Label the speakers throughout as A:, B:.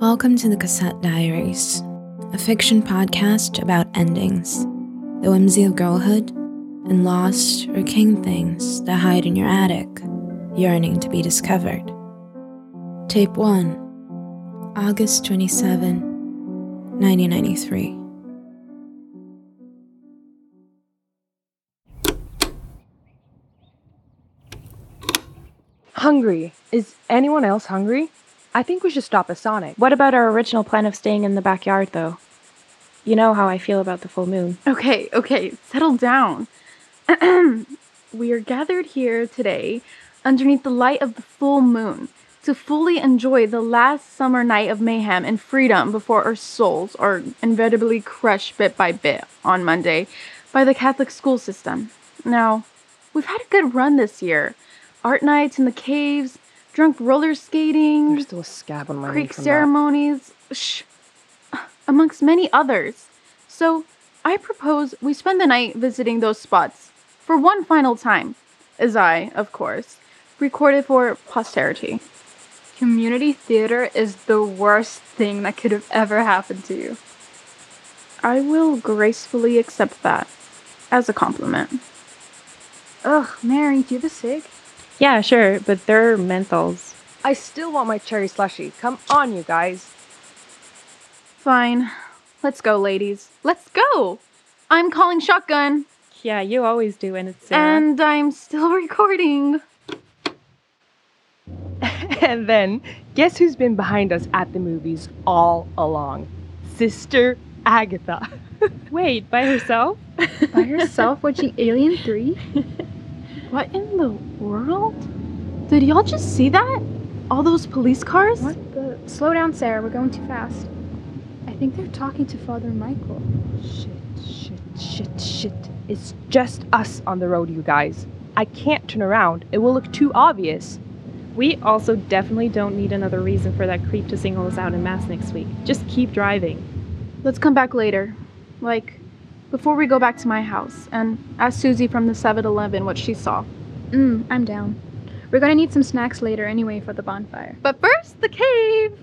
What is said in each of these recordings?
A: Welcome to the Cassette Diaries, a fiction podcast about endings, the whimsy of girlhood, and lost or king things that hide in your attic, yearning to be discovered. Tape 1, August 27, 1993.
B: Hungry. Is anyone else hungry? I think we should stop at Sonic.
C: What about our original plan of staying in the backyard, though? You know how I feel about the full moon.
D: Okay, okay, settle down. we are gathered here today underneath the light of the full moon to fully enjoy the last summer night of mayhem and freedom before our souls are inevitably crushed bit by bit on Monday by the Catholic school system. Now, we've had a good run this year. Art nights in the caves, drunk roller skating,
B: There's still a scab on my
D: Creek
B: from
D: ceremonies, shh, amongst many others. So, I propose we spend the night visiting those spots for one final time, as I, of course, recorded for posterity.
E: Community theater is the worst thing that could have ever happened to you.
D: I will gracefully accept that as a compliment.
E: Ugh, Mary, do you have a cig?
C: Yeah, sure, but they're menthols.
B: I still want my cherry slushy. Come on, you guys.
D: Fine. Let's go, ladies. Let's go! I'm calling shotgun,
C: Yeah, you always do, and it's Sarah.
D: and I'm still recording.
B: and then, guess who's been behind us at the movies all along? Sister Agatha.
C: Wait, by herself?
E: By herself watching Alien 3?
D: What in the world? Did y'all just see that? All those police cars?
E: What the? Slow down, Sarah, we're going too fast. I think they're talking to Father Michael.
B: Shit, shit, shit, shit. It's just us on the road, you guys. I can't turn around. It will look too obvious.
C: We also definitely don't need another reason for that creep to single us out in mass next week. Just keep driving.
D: Let's come back later. Like, before we go back to my house and ask Susie from the 7 Eleven what she saw.
E: Mm, I'm down. We're gonna need some snacks later anyway for the bonfire.
D: But first, the cave!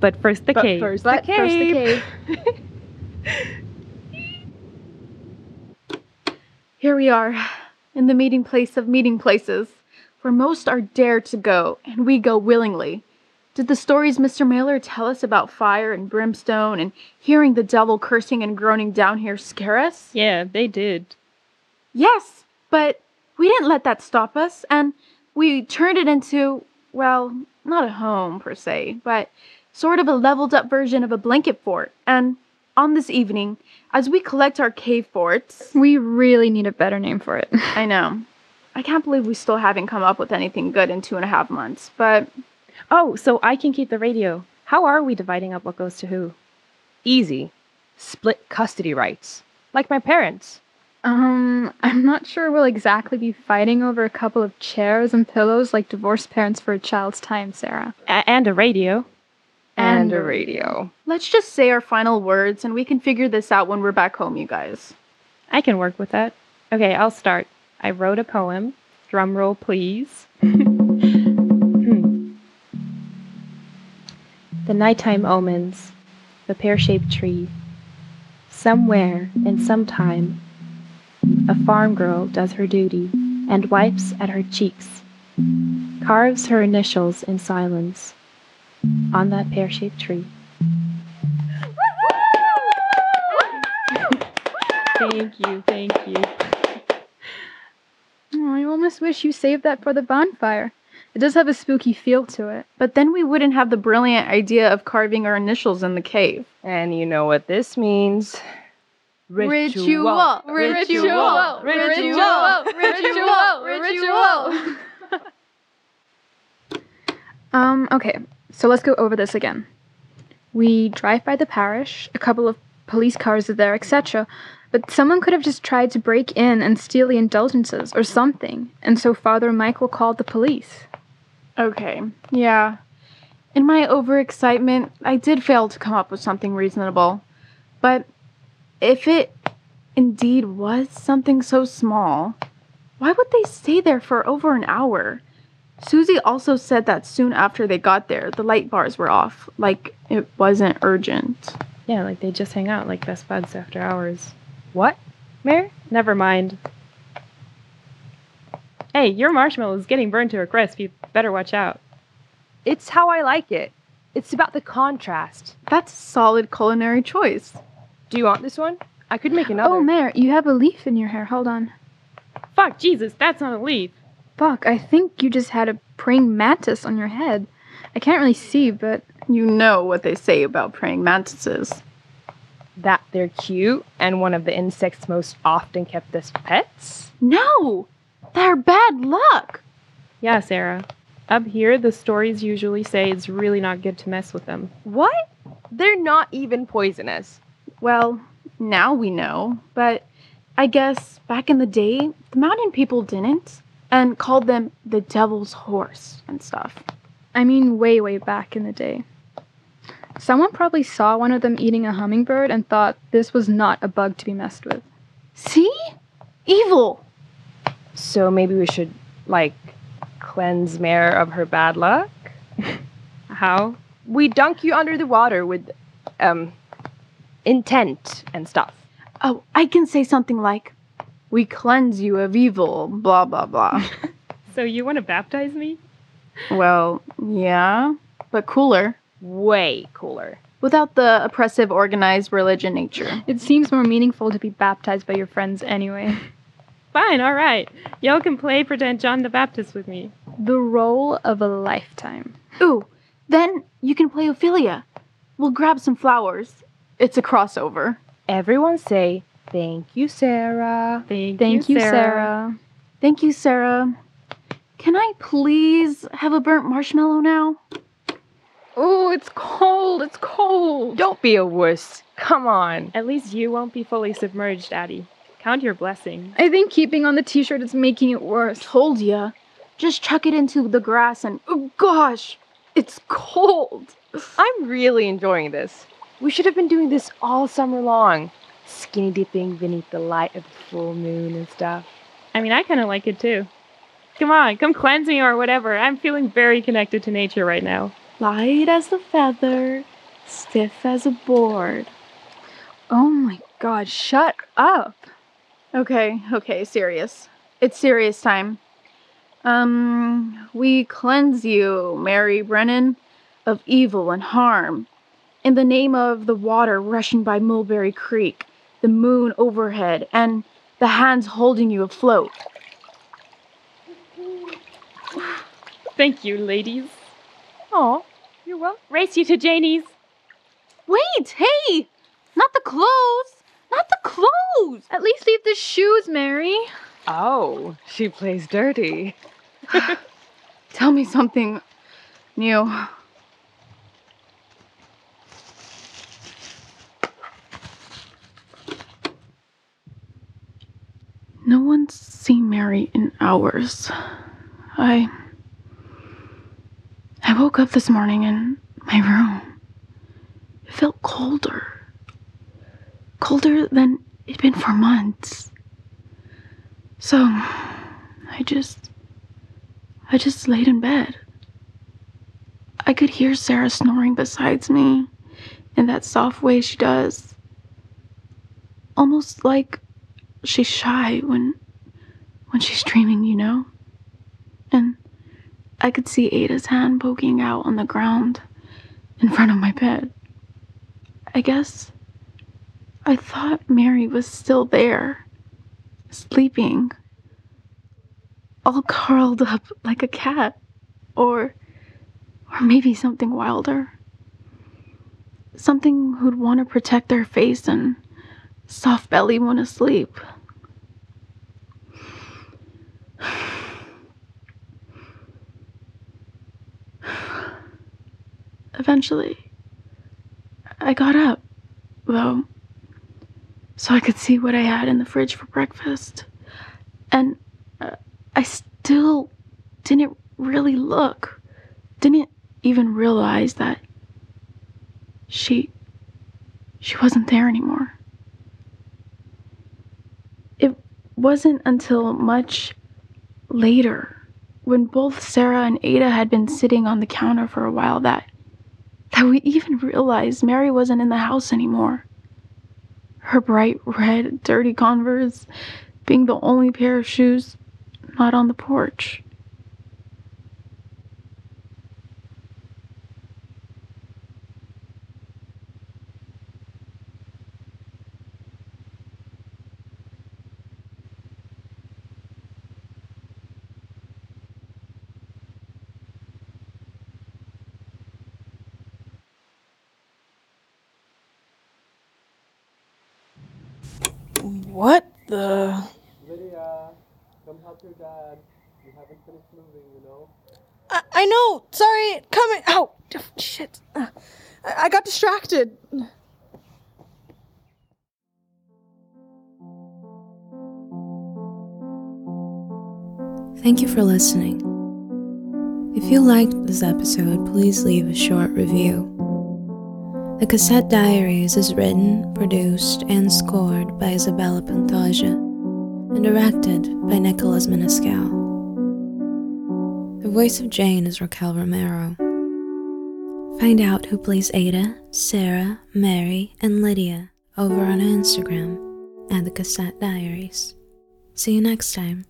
C: But first, the
B: But
C: cave.
B: first,
E: But
B: the
E: first the
B: cave.
D: Here we are, in the meeting place of meeting places, where most are dare to go, and we go willingly. Did the stories Mr. Mailer tell us about fire and brimstone and hearing the devil cursing and groaning down here scare us?
C: Yeah, they did.
D: Yes, but we didn't let that stop us, and we turned it into, well, not a home per se, but sort of a leveled up version of a blanket fort. And on this evening, as we collect our cave forts,
E: We really need a better name for it.
D: I know. I can't believe we still haven't come up with anything good in two and a half months, but
C: Oh, so I can keep the radio. How are we dividing up what goes to who?
B: Easy. Split custody rights. Like my parents.
E: Um, I'm not sure we'll exactly be fighting over a couple of chairs and pillows like divorced parents for a child's time, Sarah.
C: A- and a radio.
D: And
B: a
D: a
B: radio.
D: let's just say our final words and we can figure this out when we're back home, you guys.
C: I can work with that. Okay, I'll start. I wrote a poem. Drum roll, please. the nighttime omens, the pear shaped tree. Somewhere and sometime, a farm girl does her duty and wipes at her cheeks, carves her initials in silence on that pear shaped tree. thank you, thank you.
E: Oh, I almost wish you saved that for the bonfire. It does have a spooky feel to it.
D: But then we wouldn't have the brilliant idea of carving our initials in the cave.
B: And you know what this means.
D: Ritual, ritual, ritual, ritual, ritual.
E: Um, okay, so let's go over this again. We drive by the parish, a couple of police cars are there, etc. But someone could have just tried to break in and steal the indulgences or something, and so Father Michael called the police.
D: Okay, yeah. In my overexcitement, I did fail to come up with something reasonable. But if it indeed was something so small, why would they stay there for over an hour? Susie also said that soon after they got there, the light bars were off, like it wasn't urgent.
C: Yeah, like they just hang out like best buds after hours.
B: What? Mare?
C: Never mind. Hey, your marshmallow is getting burned to a crisp. You better watch out.
B: It's how I like it. It's about the contrast.
D: That's a solid culinary choice.
B: Do you want this one? I could make another.
E: Oh, Mare, you have a leaf in your hair. Hold on.
C: Fuck, Jesus, that's not a leaf.
E: Fuck, I think you just had a praying mantis on your head. I can't really see, but
D: You know what they say about praying mantises.
B: that they're cute and one of the insects most often kept as pets.
D: No! They're bad luck!
C: Yeah, Sarah. Up here, the stories usually say it's really not good to mess with them.
B: What? They're not even poisonous.
D: Well, now we know, but I guess back in the day, the mountain people didn't, and called them the devil's horse and stuff.
E: I mean, way, way back in the day. Someone probably saw one of them eating a hummingbird and thought this was not a bug to be messed with.
D: See? Evil!
B: So maybe we should, like, cleanse Mare of her bad luck?
C: How?
B: We dunk you under the water with, um, intent and stuff.
D: Oh, I can say something like, We cleanse you of evil, blah, blah, blah.
C: So you want to baptize me?
D: well, yeah, but cooler.
B: Way cooler.
D: Without the oppressive, organized religion nature.
E: It seems more meaningful to be baptized by your friends anyway.
C: Fine, alright. Y'all can play pretend John the Baptist with me.
E: The role of a lifetime.
D: Ooh, then you can play Ophelia. We'll grab some flowers. It's a crossover.
B: Everyone say, thank you, Sarah.
C: Thank,
E: Thank you, Sarah.
D: Thank you, Sarah. Can I please have a burnt marshmallow now?
E: Oh, it's cold. It's cold.
B: Don't be a wuss. Come on.
C: At least you won't be fully submerged, Addie. Count your blessings.
E: I think keeping on the t-shirt is making it worse.
D: Told ya. Just chuck it into the grass and oh gosh, it's cold.
B: I'm really enjoying this. We should have been doing this all summer long. Skinny dipping beneath the light of the full moon and stuff.
C: I mean, I kind of like it too. Come on, come cleanse me or whatever. I'm feeling very connected to nature right now.
D: Light as a feather, stiff as a board.
E: Oh my god, shut up.
D: Okay, okay, serious. It's serious time. Um, we cleanse you, Mary Brennan, of evil and harm. In the name of the water rushing by Mulberry Creek, the moon overhead, and the hands holding you afloat.
C: Thank you, ladies.
B: Oh, you're welcome.
C: Race you to Janie's.
D: Wait, hey! Not the clothes! Clothes!
E: At least leave the shoes, Mary.
B: Oh, she plays dirty.
D: Tell me something new. No one's seen Mary in hours. I. I woke up this morning in my room. It felt colder. Colder than it'd been for months. So, I just. I just laid in bed. I could hear Sarah snoring besides me in that soft way she does. Almost like she's shy when when she's dreaming, you know? And I could see Ada's hand poking out on the ground in front of my bed. I guess I thought Mary was still there, sleeping all curled up like a cat or or maybe something wilder. Something who'd want to protect their face and soft belly when asleep. Eventually i got up though so i could see what i had in the fridge for breakfast and uh, I still didn't really look, didn't even realize that she she wasn't there anymore. It wasn't until much later when both Sarah and Ada had been sitting on the counter for a while that that we even realized Mary wasn't in the house anymore. Her bright red, dirty Converse being the only pair of shoes not on the porch.
F: What the?
G: Lydia, come help your dad. You haven't finished moving, you know?
F: I, I know. Sorry. Coming. Ow. Shit. Uh, I, I got distracted.
A: Thank you for listening. If you liked this episode, please leave a short review. The Cassette Diaries is written, produced, and scored by Isabella Pantoja and directed by Nickolas Menescal. The voice of Jane is Raquel Romero. Find out who plays Ada, Sarah, Mary, and Lydia over on Instagram at the Cassette Diaries. See you next time.